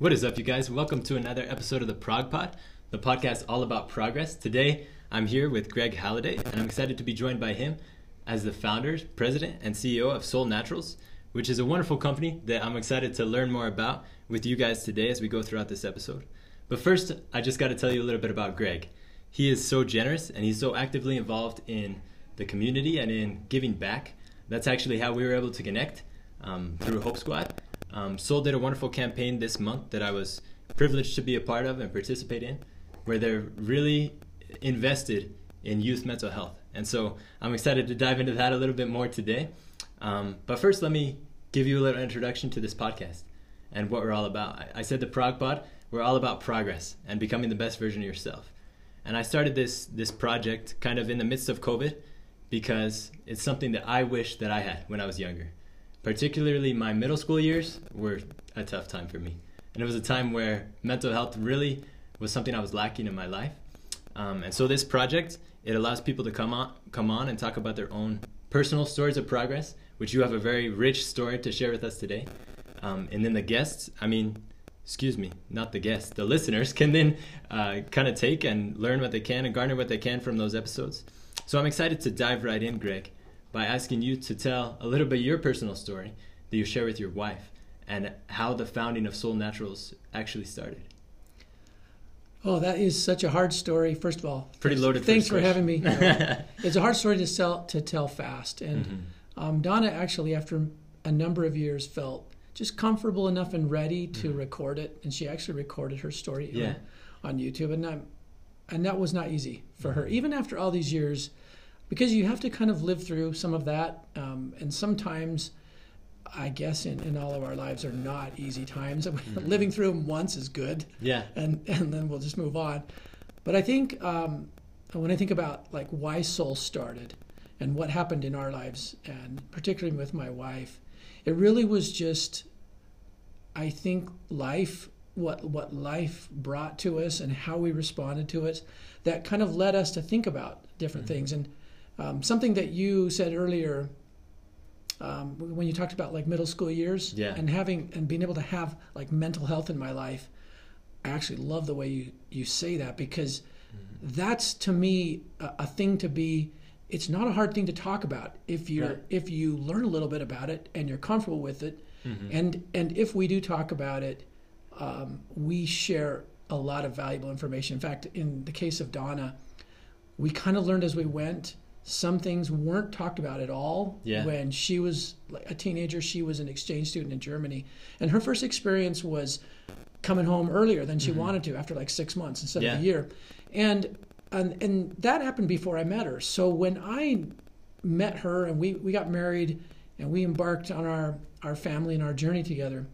What is up, you guys? Welcome to another episode of the Prog Pod, the podcast all about progress. Today, I'm here with Greg Halliday, and I'm excited to be joined by him as the founder, president, and CEO of Solle Naturals, which is a wonderful company that I'm excited to learn more about with you guys today as we go throughout this episode. But first, I just got to tell you a little bit about Greg. He is so generous and he's so actively involved in the community and in giving back. That's actually how we were able to connect um, through Hope Squad. Um, Solle did a wonderful campaign this month that I was privileged to be a part of and participate in, where they're really invested in youth mental health. And so I'm excited to dive into that a little bit more today. Um, but first, let me give you a little introduction to this podcast and what we're all about. I, I said the Prog Pod, we're all about progress and becoming the best version of yourself. And I started this this project kind of in the midst of COVID because it's something that I wish that I had when I was younger particularly my middle school years were a tough time for me. And it was a time where mental health really was something I was lacking in my life. Um, and so this project, it allows people to come on, come on and talk about their own personal stories of progress, which you have a very rich story to share with us today. Um, and then the guests, I mean, excuse me, not the guests, the listeners can then uh, kind of take and learn what they can and garner what they can from those episodes. So I'm excited to dive right in, Greg by asking you to tell a little bit your personal story that you share with your wife and how the founding of Solle Naturals actually started. Oh, that is such a hard story. First of all, pretty loaded. Thanks for having me. it's a hard story to tell to tell fast, and mm-hmm. um, Donna actually, after a number of years, felt just comfortable enough and ready to mm-hmm. record it, and she actually recorded her story yeah. on, on YouTube, and I'm, and that was not easy for mm-hmm. her, even after all these years because you have to kind of live through some of that. Um, and sometimes, I guess, in, in all of our lives are not easy times. Mm-hmm. Living through them once is good. Yeah. And, and then we'll just move on. But I think um, when I think about like why Solle started and what happened in our lives, and particularly with my wife, it really was just, I think, life what what life brought to us and how we responded to it that kind of led us to think about different mm-hmm. things and um, something that you said earlier um, when you talked about like middle school years yeah. and having and being able to have like mental health in my life, I actually love the way you, you say that because mm-hmm. that's to me a, a, thing to be. It's not a hard thing to talk about if you're right. if you learn a little bit about it and you're comfortable with it, mm-hmm. and and if we do talk about it, um, we share a lot of valuable information. In fact, in the case of Donna, we kind of learned as we went some things weren't talked about at all yeah. when she was a teenager she was an exchange student in germany and her first experience was coming home earlier than she mm-hmm. wanted to after like six months instead yeah. of a year and, and and that happened before i met her so when i met her and we, we got married and we embarked on our, our family and our journey together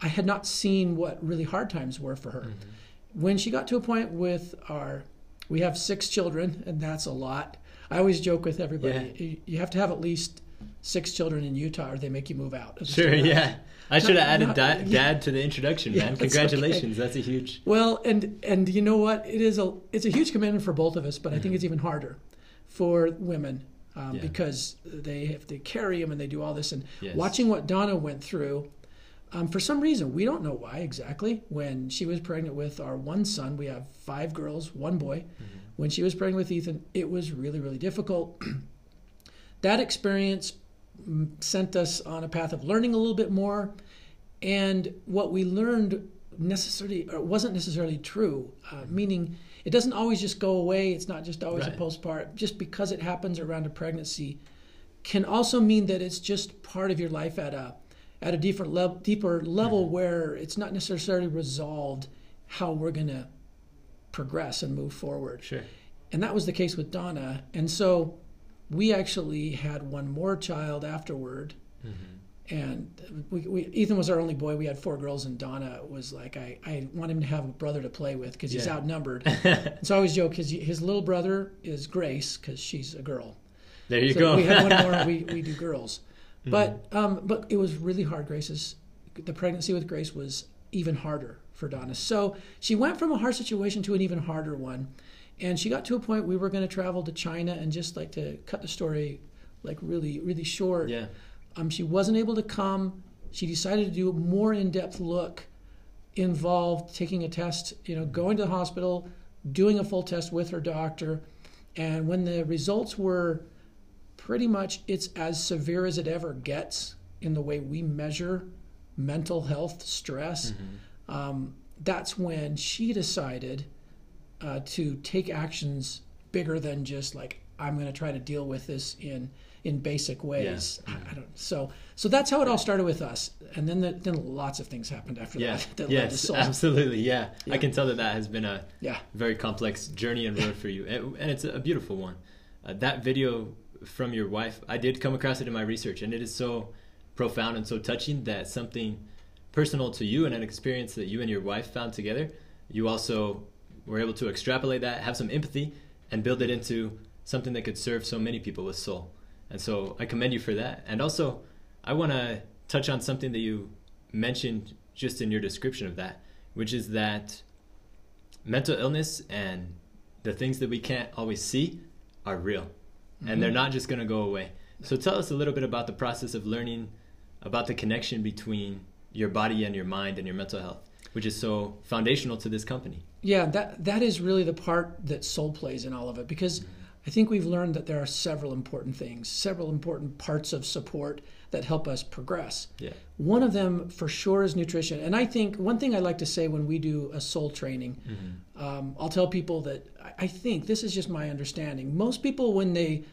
i had not seen what really hard times were for her mm-hmm. when she got to a point with our we have six children and that's a lot I always joke with everybody. Yeah. You, have to have at least six children in Utah, or they make you move out. Sure, yeah. I should have added not, da- dad to the introduction, yeah, man. Congratulations, that's, okay. that's, a huge. Well, and and you know what? It is a it's a huge commitment for both of us, but mm-hmm. I think mm-hmm. it's even harder for women um, yeah. because they have to carry them and they do all this. And yes. watching what Donna went through, um, for some reason we don't know why exactly. When she was pregnant with our one son, we have five girls, one boy. Mm-hmm when she was pregnant with Ethan, it was really, really difficult. that experience sent us on a path of learning a little bit more. And what we learned necessarily or wasn't necessarily true, uh, meaning it doesn't always just go away. It's not just always right. a postpartum. Just because it happens around a pregnancy can also mean that it's just part of your life at a at a deeper level, deeper level mm-hmm. where it's not necessarily resolved how we're going to progress and move forward. Sure. And that was the case with Donna. And so we actually had one more child afterward. Mm-hmm. And we, we, Ethan was our only boy. We had four girls, and Donna was like, I, I want him to have a brother to play with because he's yeah. outnumbered. so I always joke his, his little brother is Grace because she's a girl. There you so go. we had one more. We, we do girls, mm-hmm. but um, but it was really hard. Grace's the pregnancy with Grace was even harder for Donna. So she went from a hard situation to an even harder one. And she got to a point we were going to travel to China and just like to cut the story like really, really short. Yeah. Um, she wasn't able to come. She decided to do a more in depth look involved taking a test, you know, going to the hospital, doing a full test with her doctor, and when the results were pretty much it's as severe as it ever gets in the way we measure mental health stress. Mm-hmm. Um, that's when she decided uh, to take actions bigger than just like I'm going to try to deal with this in in basic ways. Yeah. I, I, don't. So so that's how it all started with us, and then the, then lots of things happened after yeah. that. that yes, absolutely. Yeah. yeah. I can tell that that has been a yeah. very complex journey and road for you, and, and it's a beautiful one. Uh, that video from your wife, I did come across it in my research, and it is so profound and so touching that something personal to you and an experience that you and your wife found together, you also were able to extrapolate that, have some empathy, and build it into something that could serve so many people with Solle. And so I commend you for that. And also, I want to touch on something that you mentioned just in your description of that, which is that mental illness and the things that we can't always see are real mm-hmm. and they're not just going to go away. So tell us a little bit about the process of learning about the connection between your body and your mind and your mental health, which is so foundational to this company. Yeah, that that is really the part that Solle plays in all of it because mm-hmm. I think we've learned that there are several important things, several important parts of support that help us progress. Yeah. One of them for sure is nutrition. And I think one thing I like to say when we do a Solle training, mm-hmm. um, I'll tell people that I think this is just my understanding. Most people, when they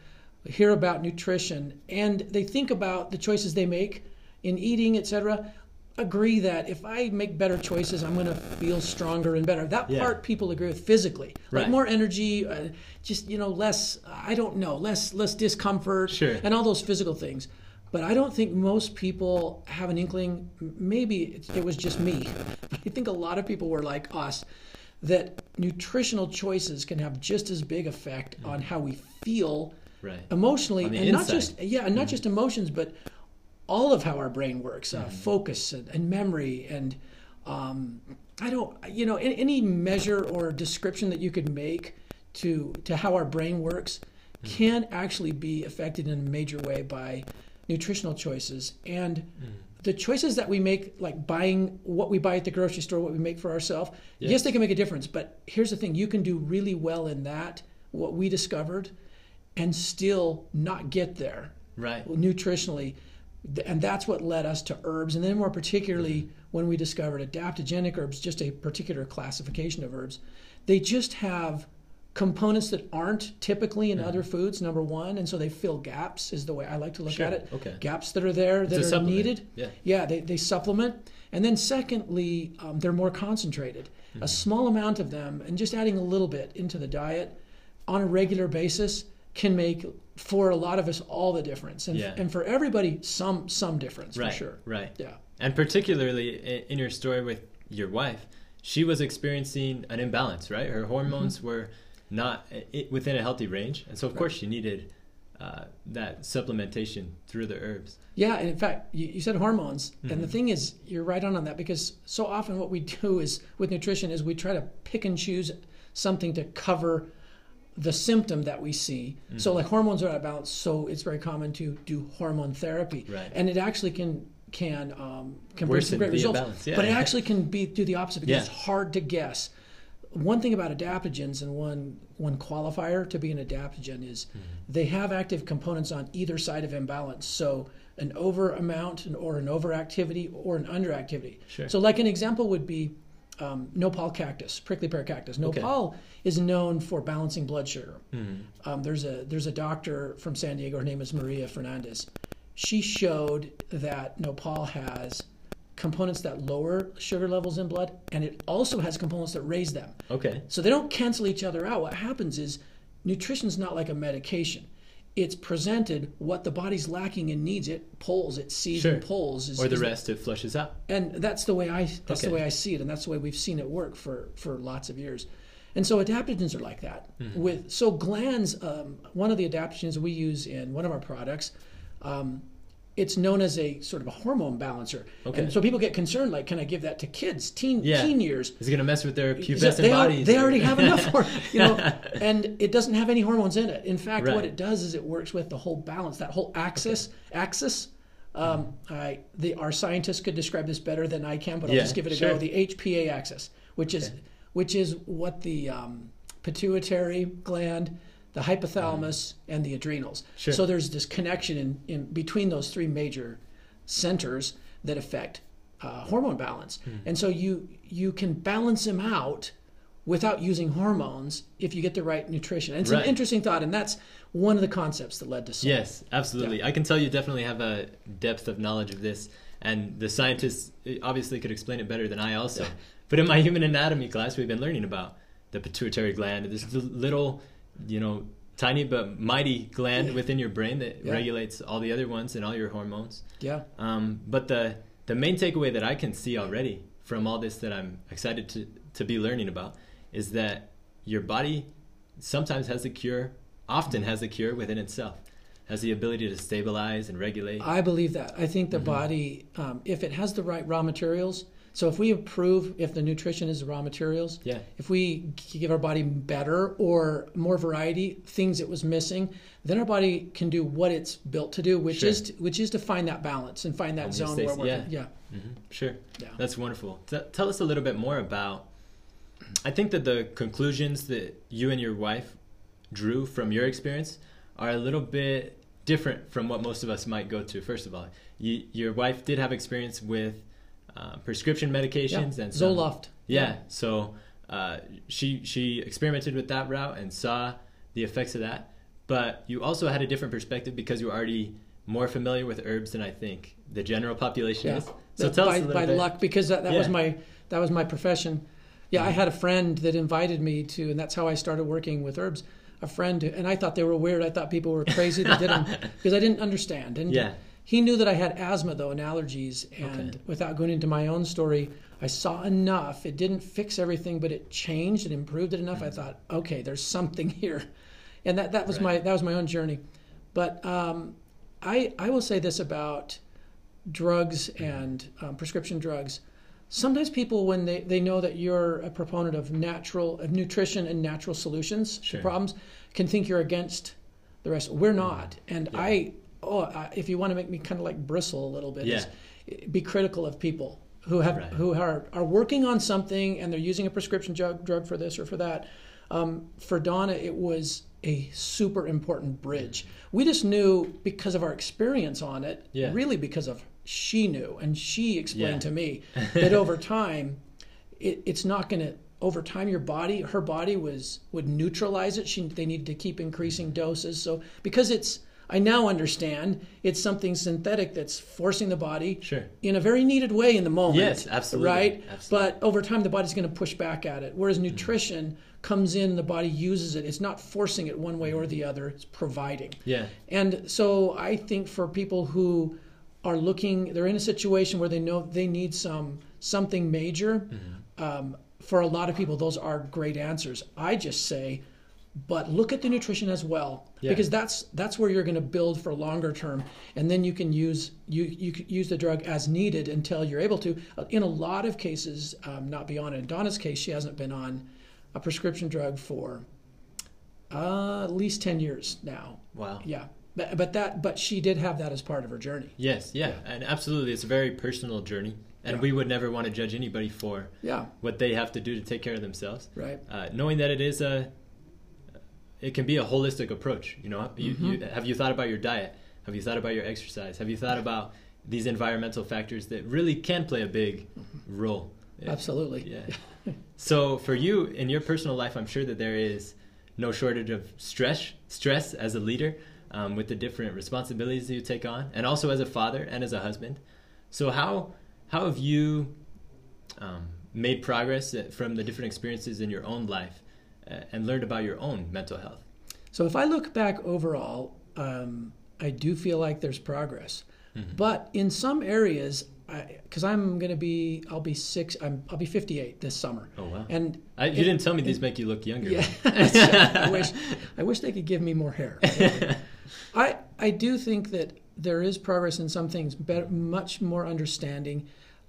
hear about nutrition and they think about the choices they make in eating, etc., agree that if I make better choices, I'm going to feel stronger and better. That yeah. part people agree with physically, right. like more energy, uh, just you know less. I don't know, less less discomfort, sure. and all those physical things. But I don't think most people have an inkling. Maybe it was just me. I think a lot of people were like us that nutritional choices can have just as big effect mm. on how we feel right. emotionally, and inside. not just yeah, and not mm. just emotions, but all of how our brain works, uh, mm-hmm. focus and, and, memory, and um, I don't, you know, any, any, measure or description that you could make to to how our brain works mm-hmm. can actually be affected in a major way by nutritional choices and. Mm-hmm. The choices that we make, like buying what we buy at the grocery store, what we make for ourselves, yes. yes, they can make a difference. But here's the thing you can do really well in that, what we discovered, and still not get there right nutritionally and that's what led us to herbs and then more particularly when we discovered adaptogenic herbs just a particular classification of herbs they just have components that aren't typically in mm-hmm. other foods number one and so they fill gaps is the way i like to look sure. at it okay. gaps that are there that are needed yeah, yeah they, they supplement and then secondly um, they're more concentrated mm-hmm. a small amount of them and just adding a little bit into the diet on a regular basis can make for a lot of us all the difference and, yeah. and for everybody some some difference right, for sure right yeah and particularly in your story with your wife she was experiencing an imbalance right her hormones mm-hmm. were not within a healthy range and so of right. course she needed uh, that supplementation through the herbs yeah and in fact you, you said hormones mm-hmm. and the mm-hmm. thing is you're right on on that because so often what we do is with nutrition is we try to pick and choose something to cover the symptom that we see. Mm-hmm. So like hormones are out of balance, so it's very common to do hormone therapy, right. and it actually can can um, can bring some great results. Yeah. But it actually can be do the opposite because yeah. it's hard to guess. One thing about adaptogens and one one qualifier to be an adaptogen is mm-hmm. they have active components on either side of imbalance. So an over amount or an overactivity or an underactivity. Sure. So like an example would be um, nopal cactus, prickly pear cactus. Nopal okay. is known for balancing blood sugar. Mm-hmm. Um, there's a there's a doctor from San Diego. Her name is Maria Fernandez. She showed that nopal has components that lower sugar levels in blood, and it also has components that raise them. Okay. So they don't cancel each other out. What happens is nutrition is not like a medication it's presented what the body's lacking and needs it pulls it sees sure. and pulls is, or the is, rest it flushes out and that's the way i that's okay. the way i see it and that's the way we've seen it work for for lots of years and so adaptogens are like that mm-hmm. with so glands um, one of the adaptogens we use in one of our products um, it's known as a sort of a hormone balancer. Okay. And so people get concerned, like, can I give that to kids, teen yeah. teen years? Is it going to mess with their pubescent they bodies? they already have enough, for, you know, and it doesn't have any hormones in it. In fact, right. what it does is it works with the whole balance, that whole axis, okay. axis Um, I, the, our scientists could describe this better than I can, but I'll yeah, just give it a sure. go. The HPA axis, which is which is what the um, pituitary gland, the hypothalamus, and the adrenals. Sure. So there's this connection in, in between those three major centers that affect uh, hormone balance, mm. and so you you can balance them out without using hormones if you get the right nutrition. And it's right. an interesting thought, and that's one of the concepts that led to Solle. Yes, absolutely. Yeah. I can tell you definitely have a depth of knowledge of this, and the scientists obviously could explain it better than I also. Yeah. But in my human anatomy class, we've been learning about the pituitary gland, this little, you know, tiny but mighty gland within your brain that regulates all the other ones and all your hormones. Yeah. Um, but the the main takeaway that I can see already from all this that I'm excited to to be learning about is that your body sometimes has a cure, often has a cure within itself, has the ability to stabilize and regulate. I believe that. I think the mm-hmm. body, um, if it has the right raw materials, so if we improve, if the nutrition is the raw materials, yeah. if we give our body better or more variety, things it was missing, then our body can do what it's built to do, which sure. is to, which is to find that balance and find that zone where we're yeah, yeah. Mm-hmm. sure, yeah, that's wonderful. T- tell us a little bit more about I think that the conclusions that you and your wife drew from your experience are a little bit different from what most of us might go to. First of all, you, your wife did have experience with uh, prescription medications yeah. and some, Zoloft. Yeah, yeah. so uh, she she experimented with that route and saw the effects of that. But you also had a different perspective because you were already more familiar with herbs than I think the general population yeah. is. So tell by, us by bit. luck because that, that was my that was my profession. Yeah, I had a friend that invited me to, and that's how I started working with herbs. A friend, and I thought they were weird. I thought people were crazy that did them because I didn't understand. And yeah. He knew that I had asthma though and allergies, and okay. without going into my own story, I saw enough. It didn't fix everything, but it changed and improved it enough. Mm-hmm. I thought, okay, there's something here, and that that was right. my that was my own journey. But um, I I will say this about drugs and um, prescription drugs sometimes people when they, they know that you're a proponent of natural of nutrition and natural solutions sure. to problems can think you're against the rest we're not and yeah. i oh I, if you want to make me kind of like bristle a little bit yeah. is, be critical of people who have right. who are are working on something and they're using a prescription drug drug for this or for that um, for donna it was a super important bridge we just knew because of our experience on it yeah. really because of she knew and she explained yeah. to me that over time it, it's not going to over time your body her body was would neutralize it she they needed to keep increasing doses so because it's i now understand it's something synthetic that's forcing the body sure. in a very needed way in the moment yes absolutely right absolutely. but over time the body's going to push back at it whereas nutrition mm-hmm. comes in the body uses it it's not forcing it one way or the other it's providing yeah and so i think for people who are looking they're in a situation where they know they need some something major mm-hmm. um, for a lot of people those are great answers i just say but look at the nutrition as well yeah. because that's that's where you're going to build for longer term and then you can use you you can use the drug as needed until you're able to in a lot of cases um, not beyond in donna's case she hasn't been on a prescription drug for uh, at least 10 years now wow yeah but, but that but she did have that as part of her journey. Yes, yeah, yeah. and absolutely, it's a very personal journey, and yeah. we would never want to judge anybody for yeah. what they have to do to take care of themselves. Right. Uh, knowing that it is a, it can be a holistic approach. You know, mm-hmm. you, have you thought about your diet? Have you thought about your exercise? Have you thought about these environmental factors that really can play a big mm-hmm. role? Absolutely. Yeah. so for you in your personal life, I'm sure that there is no shortage of stress stress as a leader um, with the different responsibilities that you take on, and also as a father and as a husband. So how how have you um, made progress uh, from the different experiences in your own life and learned about your own mental health? So if I look back overall, um, I do feel like there's progress, mm-hmm. but in some areas because I'm gonna be, I'll be six. I'm, I'll be 58 this summer. Oh wow! And I, you it, didn't tell me these make you look younger. Yeah, I wish, I wish they could give me more hair. I I do think that there is progress in some things, better, much more understanding,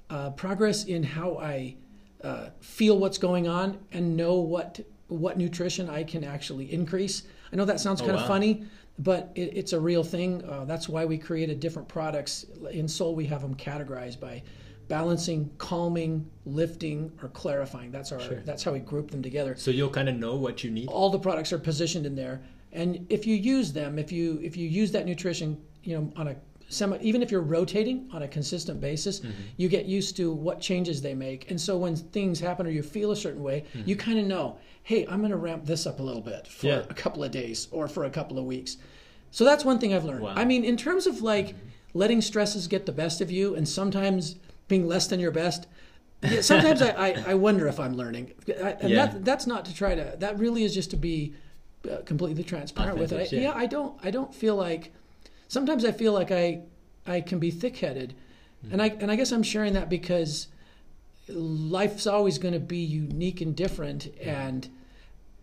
uh, progress in how I uh, feel what's going on and know what what nutrition I can actually increase. I know that sounds kind oh, of funny, but it, it's a real thing. Uh, that's why we created different products. In Solle, we have them categorized by balancing, calming, lifting, or clarifying. That's our sure. that's how we group them together. So you'll kind of know what you need. All the products are positioned in there, and if you use them, if you if you use that nutrition, you know, on a semi, even if you're rotating on a consistent basis, mm-hmm. you get used to what changes they make. And so when things happen or you feel a certain way, mm-hmm. you kind of know, hey, I'm going to ramp this up a little bit for yeah. a couple of days or for a couple of weeks. So that's one thing I've learned. Wow. I mean, in terms of like mm-hmm. letting stresses get the best of you and sometimes being less than your best, yeah, sometimes I, I, I, wonder if I'm learning. I, and yeah. that, that's not to try to, that really is just to be uh, completely transparent Authentic, with it. I, yeah. yeah, I don't, I don't feel like, sometimes I feel like I I can be thick-headed, mm-hmm. and I and I guess I'm sharing that because life's always going to be unique and different, and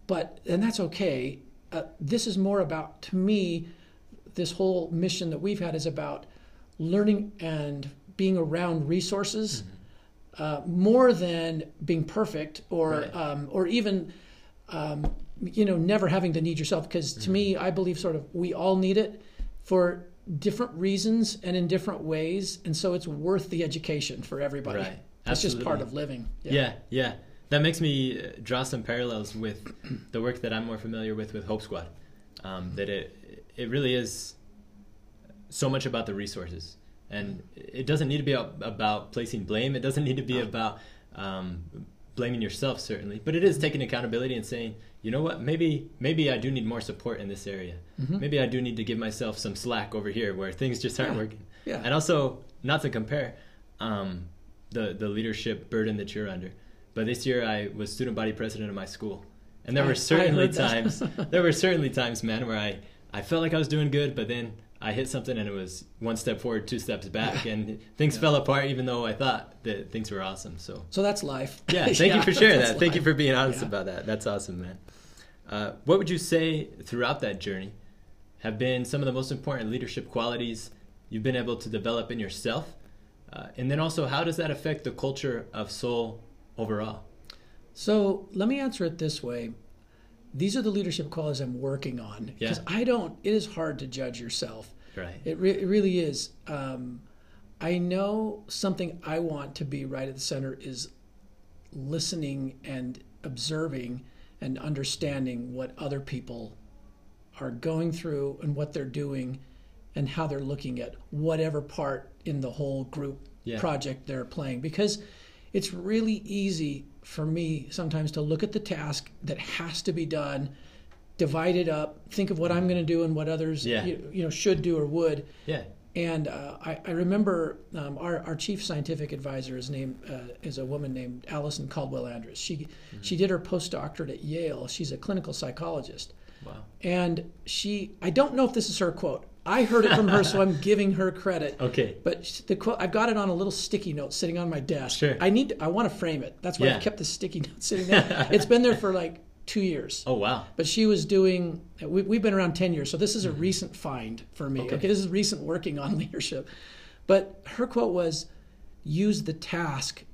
but and that's okay. Uh, this is more about to me. This whole mission that we've had is about learning and being around resources mm-hmm. uh, more than being perfect or right. um, or even um, you know never having to need yourself because to mm-hmm. me I believe sort of we all need it for different reasons and in different ways, and so it's worth the education for everybody. Right. That's just part of living. Yeah. yeah, yeah. That makes me uh, draw some parallels with the work that I'm more familiar with with Hope Squad. Um, that it it really is so much about the resources, and it doesn't need to be about placing blame. It doesn't need to be about um, blaming yourself certainly, but it is taking accountability and saying, you know what, maybe maybe I do need more support in this area. Mm-hmm. Maybe I do need to give myself some slack over here where things just aren't yeah. working. Yeah. And also, not to compare um, the the leadership burden that you're under, but this year I was student body president of my school, and there I, were certainly times there were certainly times, man, where I I felt like I was doing good, but then I hit something and it was one step forward, two steps back, and things yeah. fell apart. Even though I thought that things were awesome. So, so that's life. Yeah, thank yeah, you for sharing that. Life. Thank you for being honest yeah. about that. That's awesome, man. Uh, what would you say throughout that journey have been some of the most important leadership qualities you've been able to develop in yourself? Uh, and then also, how does that affect the culture of Solle overall? So, let me answer it this way these are the leadership qualities I'm working on because yeah. I don't. It is hard to judge yourself. Right. It, re- it really is. Um, I know something I want to be right at the center is listening and observing and understanding what other people are going through and what they're doing and how they're looking at whatever part in the whole group yeah. project they're playing because it's really easy for me sometimes to look at the task that has to be done, divide it up, think of what I'm going to do and what others yeah. you, you, know should do or would. Yeah. And uh, I, I, remember um, our, our chief scientific advisor is named uh, is a woman named Allison Caldwell Andrus. She mm-hmm. she did her postdoctorate at Yale. She's a clinical psychologist. Wow. And she I don't know if this is her quote. I heard it from her, so I'm giving her credit. Okay. But the quote, I've got it on a little sticky note sitting on my desk. Sure. I need, to, I want to frame it. That's why yeah. I kept the sticky note sitting there. it's been there for like two years. Oh wow! But she was doing. We, have been around ten years, so this is a mm-hmm. recent find for me. Okay. okay, this is recent working on leadership. But her quote was, "Use the task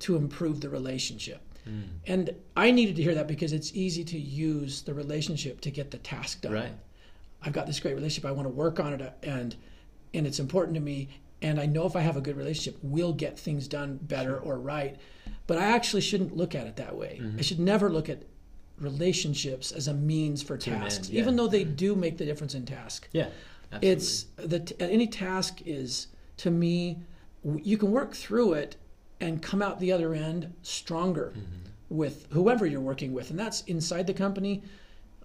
to improve the relationship." Mm. And I needed to hear that because it's easy to use the relationship to get the task done. Right. I've got this great relationship. I want to work on it, and and it's important to me. And I know if I have a good relationship, we'll get things done better or right. But I actually shouldn't look at it that way. Mm-hmm. I should never look at relationships as a means for tasks, yeah. even though they do make the difference in task. Yeah, absolutely. it's the any task is to me. You can work through it and come out the other end stronger mm-hmm. with whoever you're working with, and that's inside the company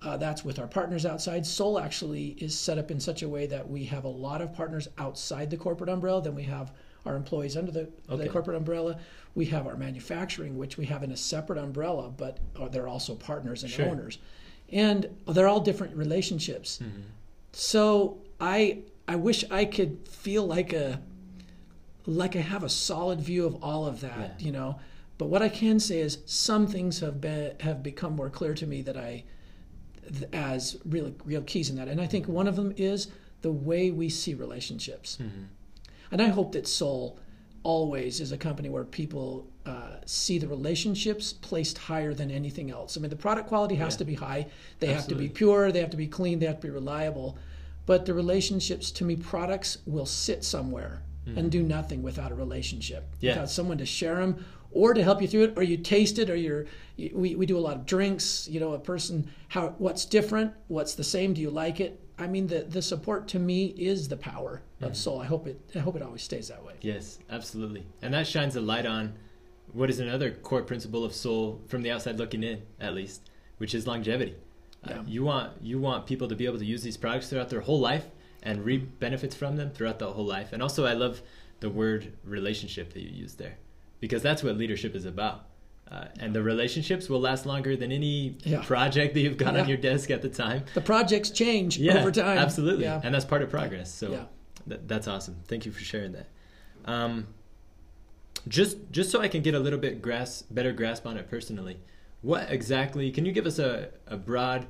uh, that's with our partners outside. Solle actually is set up in such a way that we have a lot of partners outside the corporate umbrella. Then we have our employees under the, okay. the corporate umbrella. We have our manufacturing, which we have in a separate umbrella, but uh, they're also partners and sure. owners. And they're all different relationships. Mm-hmm. So I I wish I could feel like a like I have a solid view of all of that, yeah. you know. But what I can say is some things have been have become more clear to me that I as real real keys in that. And I think one of them is the way we see relationships. Mm-hmm. And I hope that Solle always is a company where people uh, see the relationships placed higher than anything else. I mean, the product quality has yeah. to be high. They Absolutely. have to be pure. They have to be clean. They have to be reliable. But the relationships, to me, products will sit somewhere mm. and do nothing without a relationship, yeah. without someone to share them or to help you through it, or you taste it, or you're. We, we do a lot of drinks. You know, a person how what's different, what's the same. Do you like it? I mean, the the support to me is the power of mm-hmm. Solle. I hope it I hope it always stays that way. Yes, absolutely, and that shines a light on what is another core principle of Solle from the outside looking in, at least, which is longevity. Uh, yeah. Uh, you want you want people to be able to use these products throughout their whole life and reap benefits from them throughout the whole life. And also, I love the word relationship that you use there, because that's what leadership is about. Uh, and the relationships will last longer than any yeah. project that you've got yeah. on your desk at the time. The projects change yeah, over time. Absolutely, and that's part of progress. So th- that's awesome. Thank you for sharing that. Um, just just so I can get a little bit grasp, better grasp on it personally, what exactly? Can you give us a, a broad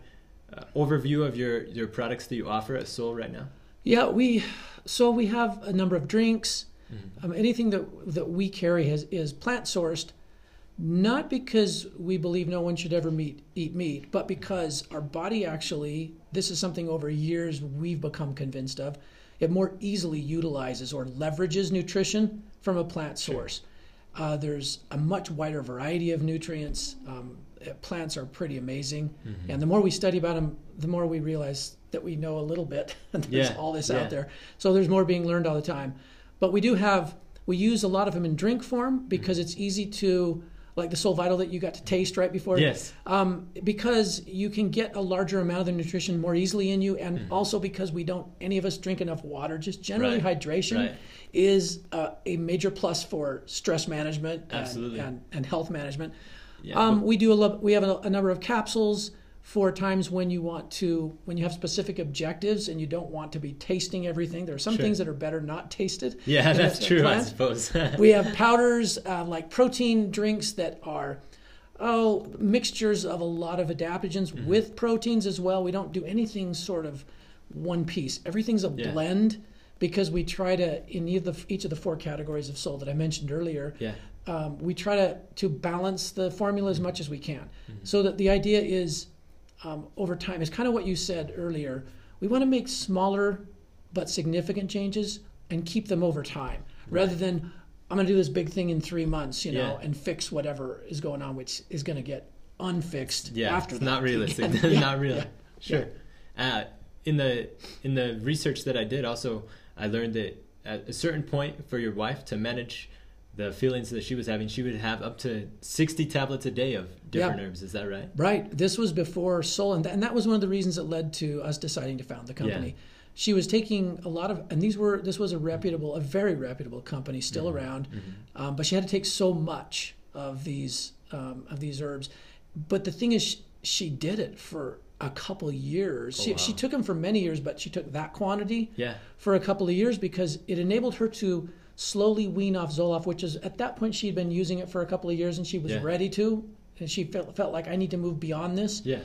uh, overview of your your products that you offer at Solle right now? Yeah, we so we have a number of drinks. Mm-hmm. Um, anything that that we carry has, is plant sourced, not because we believe no one should ever meet, eat meat, but because our body actually this is something over years we've become convinced of. It more easily utilizes or leverages nutrition from a plant source. Uh, there's a much wider variety of nutrients. Um, uh, plants are pretty amazing, mm-hmm. and the more we study about them, the more we realize that we know a little bit. there's yeah. all this yeah. out there, so there's more being learned all the time. But we do have we use a lot of them in drink form because mm-hmm. it's easy to like the Solle Vital that you got to taste right before. Yes. Um, because you can get a larger amount of the nutrition more easily in you, and mm. also because we don't any of us drink enough water. Just generally, right. hydration right. is uh, a major plus for stress management and, and, and, health management. Yeah, um, we do a we have a, a number of capsules for times when you want to when you have specific objectives and you don't want to be tasting everything there are some sure. things that are better not tasted yeah that's true plant. i suppose we have powders uh, like protein drinks that are oh mixtures of a lot of adaptogens mm-hmm. with proteins as well we don't do anything sort of one piece everything's a yeah. blend because we try to in each of, the, each of the four categories of Solle that i mentioned earlier yeah. um, we try to, to balance the formula as much as we can mm-hmm. so that the idea is um, over time is kind of what you said earlier. We want to make smaller but significant changes and keep them over time rather than I'm going to do this big thing in three months, you know, yeah. and fix whatever is going on, which is going to get unfixed yeah, after it's that. Not realistic. yeah. not real. Yeah. Sure. Uh, in the in the research that I did, also I learned that at a certain point for your wife to manage the feelings that she was having, she would have up to 60 tablets a day of different herbs. Is that right? Right. This was before Solle, and, th- and that was one of the reasons that led to us deciding to found the company. Yeah. She was taking a lot of, and these were this was a reputable, a very reputable company, still mm-hmm. around, mm-hmm. Um, but she had to take so much of these um, of these herbs. But the thing is, she, she did it for a couple years. Oh, she, wow. she took them for many years, but she took that quantity yeah. for a couple of years because it enabled her to slowly wean off Zoloft, which is at that point she'd been using it for a couple of years and she was yeah. ready to. And she felt, felt like I need to move beyond this. Yeah.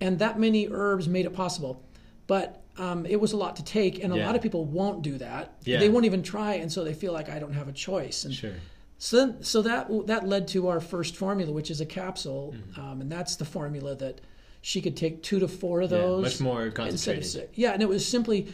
And that many herbs made it possible. But um, it was a lot to take, and a yeah. lot of people won't do that. Yeah. They won't even try, and so they feel like I don't have a choice. And sure. So, then, so that that led to our first formula, which is a capsule, mm-hmm. um, and that's the formula that she could take two to four of those. Yeah, much more concentrated. Of, yeah, and it was simply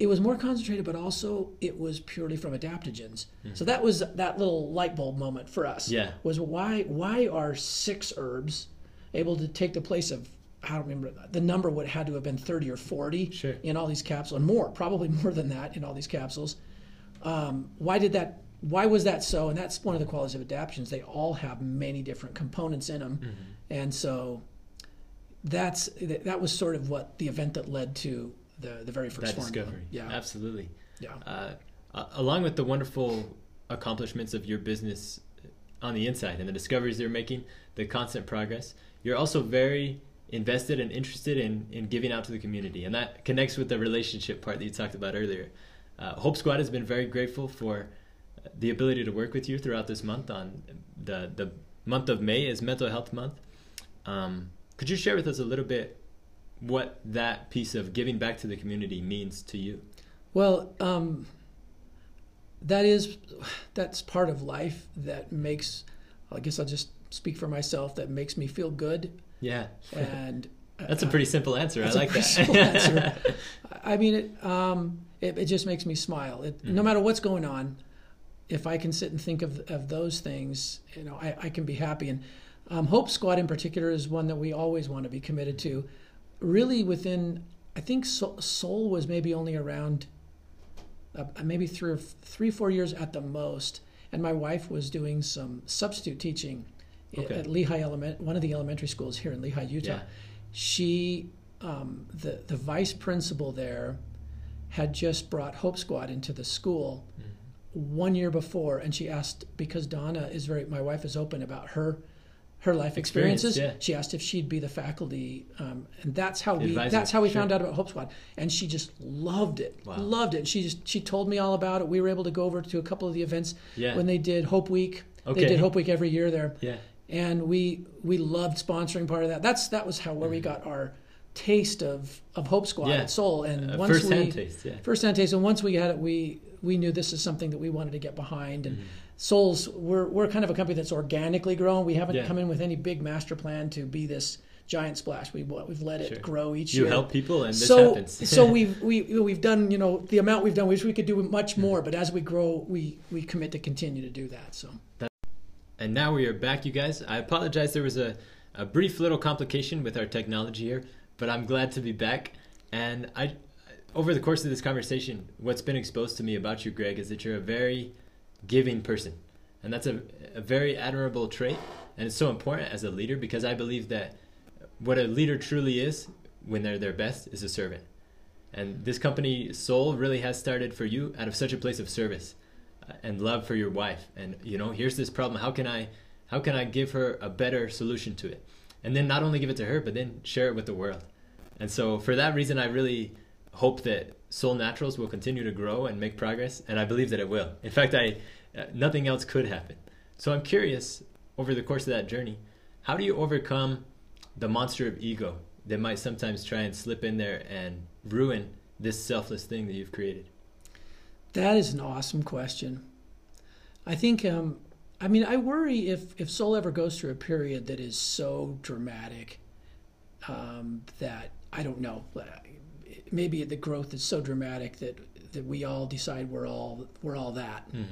it was more concentrated, but also it was purely from adaptogens. Mm-hmm. So that was that little light bulb moment for us. Yeah, was why why are six herbs able to take the place of I don't remember the number would had to have been thirty or forty sure. in all these capsules, and more probably more than that in all these capsules. Um, why did that? Why was that so? And that's one of the qualities of adaptogens. They all have many different components in them, mm-hmm. and so that's that was sort of what the event that led to the the very first that discovery. Yeah, absolutely. Yeah. Uh, along with the wonderful accomplishments of your business on the inside and the discoveries you're making, the constant progress, you're also very invested and interested in in giving out to the community, and that connects with the relationship part that you talked about earlier. Uh, Hope Squad has been very grateful for the ability to work with you throughout this month. On the the month of May is Mental Health Month. Um, could you share with us a little bit what that piece of giving back to the community means to you. Well, um, that is that's part of life that makes I guess I'll just speak for myself that makes me feel good. Yeah. And that's a pretty simple answer. I like that. answer I mean, it, um, it, it just makes me smile. It, mm-hmm. No matter what's going on, if I can sit and think of of those things, you know, I, I can be happy. And um, Hope Squad in particular is one that we always want to be committed to. Really, within I think Solle was maybe only around uh, maybe three or three four years at the most, and my wife was doing some substitute teaching okay. at Lehi Element, one of the elementary schools here in Lehi, Utah. Yeah. She, um, the the vice principal there, had just brought Hope Squad into the school mm-hmm. one year before, and she asked because Donna is very, my wife is open about her her life experiences. Experience, yeah. She asked if she'd be the faculty, um, and that's how the we advisor. that's how we sure. found out about Hope Squad. And she just loved it, wow. loved it. She just she told me all about it. We were able to go over to a couple of the events yeah. when they did Hope Week. Okay. They did Hope Week every year there. Yeah. And we we loved sponsoring part of that. That's that was how where mm-hmm. we got our taste of of Hope Squad yeah. at Solle. And uh, once first we hand taste, yeah. first hand taste, and once we had it, we we knew this is something that we wanted to get behind and. Mm-hmm Solle's, we're, we're kind of a company that's organically grown. We haven't yeah. come in with any big master plan to be this giant splash. We we've let it sure. grow each you year. You help people, and this so, happens. so we've we we've done you know the amount we've done. We wish we could do much more, but as we grow, we we commit to continue to do that. So. And now we are back, you guys. I apologize. There was a a brief little complication with our technology here, but I'm glad to be back. And I, over the course of this conversation, what's been exposed to me about you, Greg, is that you're a very giving person. And that's a, a very admirable trait. And it's so important as a leader because I believe that what a leader truly is when they're their best is a servant. And this company, Solle, really has started for you out of such a place of service uh, and love for your wife. And you know, here's this problem. How can I, how can I give her a better solution to it? And then not only give it to her, but then share it with the world. And so for that reason, I really hope that Solle Naturals will continue to grow and make progress, and I believe that it will. In fact, I uh, nothing else could happen. So I'm curious over the course of that journey, how do you overcome the monster of ego that might sometimes try and slip in there and ruin this selfless thing that you've created? That is an awesome question. I think um, I mean, I worry if if Solle ever goes through a period that is so dramatic um, that I don't know maybe the growth is so dramatic that that we all decide we're all we're all that. Mm-hmm.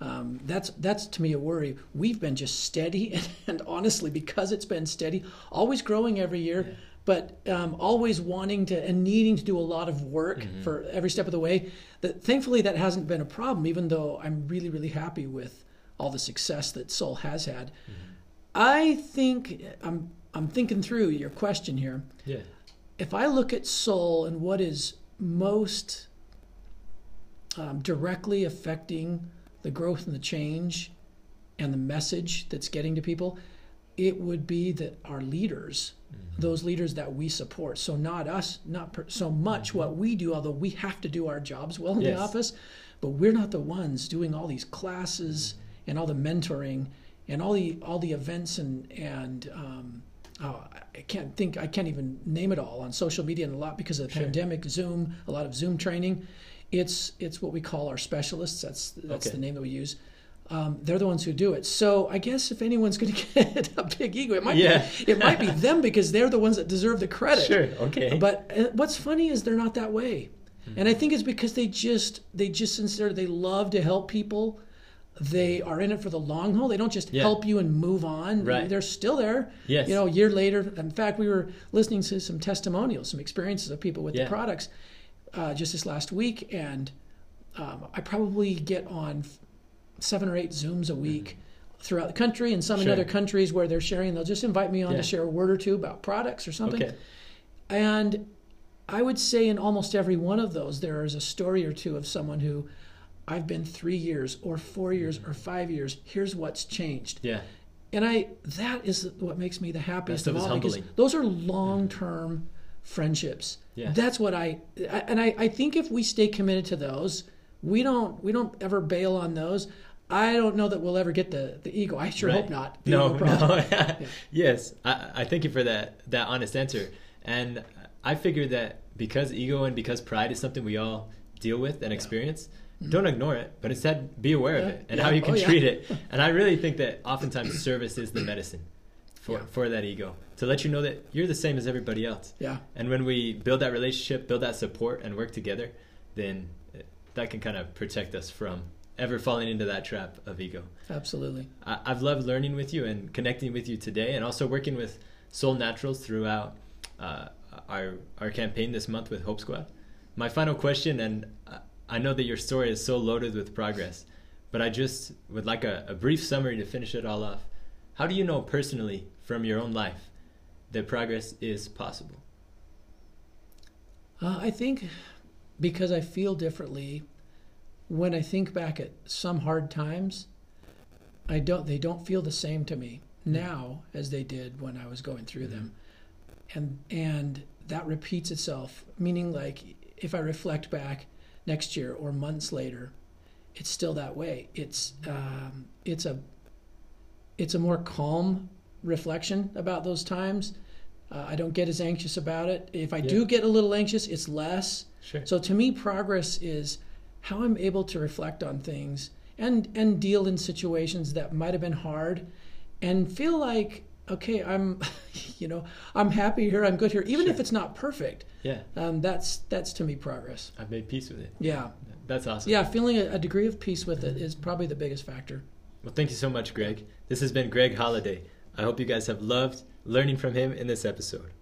Um, that's that's to me a worry. We've been just steady, and, and, honestly, because it's been steady, always growing every year, yeah. but um, always wanting to and needing to do a lot of work mm-hmm. for every step of the way. That thankfully that hasn't been a problem. Even though I'm really really happy with all the success that Solle has had. Mm-hmm. I think I'm I'm thinking through your question here. Yeah if I look at Solle and what is most um, directly affecting the growth and the change and the message that's getting to people, it would be that our leaders, mm-hmm. those leaders that we support, so not us, not per, so much mm-hmm. what we do, although we have to do our jobs well in yes. the office, but we're not the ones doing all these classes mm-hmm. and all the mentoring and all the all the events and and um, oh, I can't think, I can't even name it all on social media and a lot because of the sure. pandemic, Zoom, a lot of Zoom training. It's it's what we call our specialists. That's that's okay. the name that we use. Um, they're the ones who do it. So I guess if anyone's going to get a big ego, it might yeah. be it might be them because they're the ones that deserve the credit. Sure. Okay. But uh, what's funny is they're not that way, mm-hmm. and I think it's because they just they just sincere they love to help people they are in it for the long haul. They don't just yeah. help you and move on. Right. They're still there. Yes. You know, a year later. In fact, we were listening to some testimonials, some experiences of people with yeah. the products uh, just this last week, and um, I probably get on seven or eight Zooms a week. Mm-hmm. Throughout the country and some sure. in other countries where they're sharing, they'll just invite me on yeah. to share a word or two about products or something. Okay. And I would say in almost every one of those, there is a story or two of someone who I've been three years or four years or five years. Here's what's changed. Yeah. And I that is what makes me the happiest of all because those are long term friendships. Yeah. That's what I, I and I, I think if we stay committed to those, we don't we don't ever bail on those. I don't know that we'll ever get the, the ego. I sure right. hope not. No, no. yeah. Yes, I, I thank you for that that honest answer. And I figured that because ego and because pride is something we all deal with and experience, mm-hmm. Mm-hmm. don't ignore it, but instead be aware yeah. of it and yeah. how you can oh, treat yeah. it. And I really think that oftentimes service is the medicine for, for that ego to let you know that you're the same as everybody else. Yeah. And when we build that relationship, build that support, and work together, then uh, that can kind of protect us from ever falling into that trap of ego. Absolutely. I, have loved learning with you and connecting with you today, and also working with Solle Naturals throughout uh, our our campaign this month with Hope Squad. My final question, and uh, I know that your story is so loaded with progress, but I just would like a, a brief summary to finish it all off. How do you know personally from your own life that progress is possible? Uh, I think because I feel differently when I think back at some hard times, I don't they don't feel the same to me mm. now as they did when I was going through mm-hmm. them. And and that repeats itself, meaning like if I reflect back next year or months later, it's still that way. It's um, it's a it's a more calm reflection about those times. Uh, I don't get as anxious about it. If I yeah. do get a little anxious, it's less. Sure. So to me, progress is how I'm able to reflect on things and and deal in situations that might have been hard, and feel like okay, I'm, you know, I'm happy here. I'm good here, even sure. if it's not perfect. Yeah. Um, that's that's to me progress. I've made peace with it. Yeah. That's awesome. Yeah, feeling a, a degree of peace with it is probably the biggest factor. Well, thank you so much, Greg. This has been Greg Halliday. I hope you guys have loved learning from him in this episode.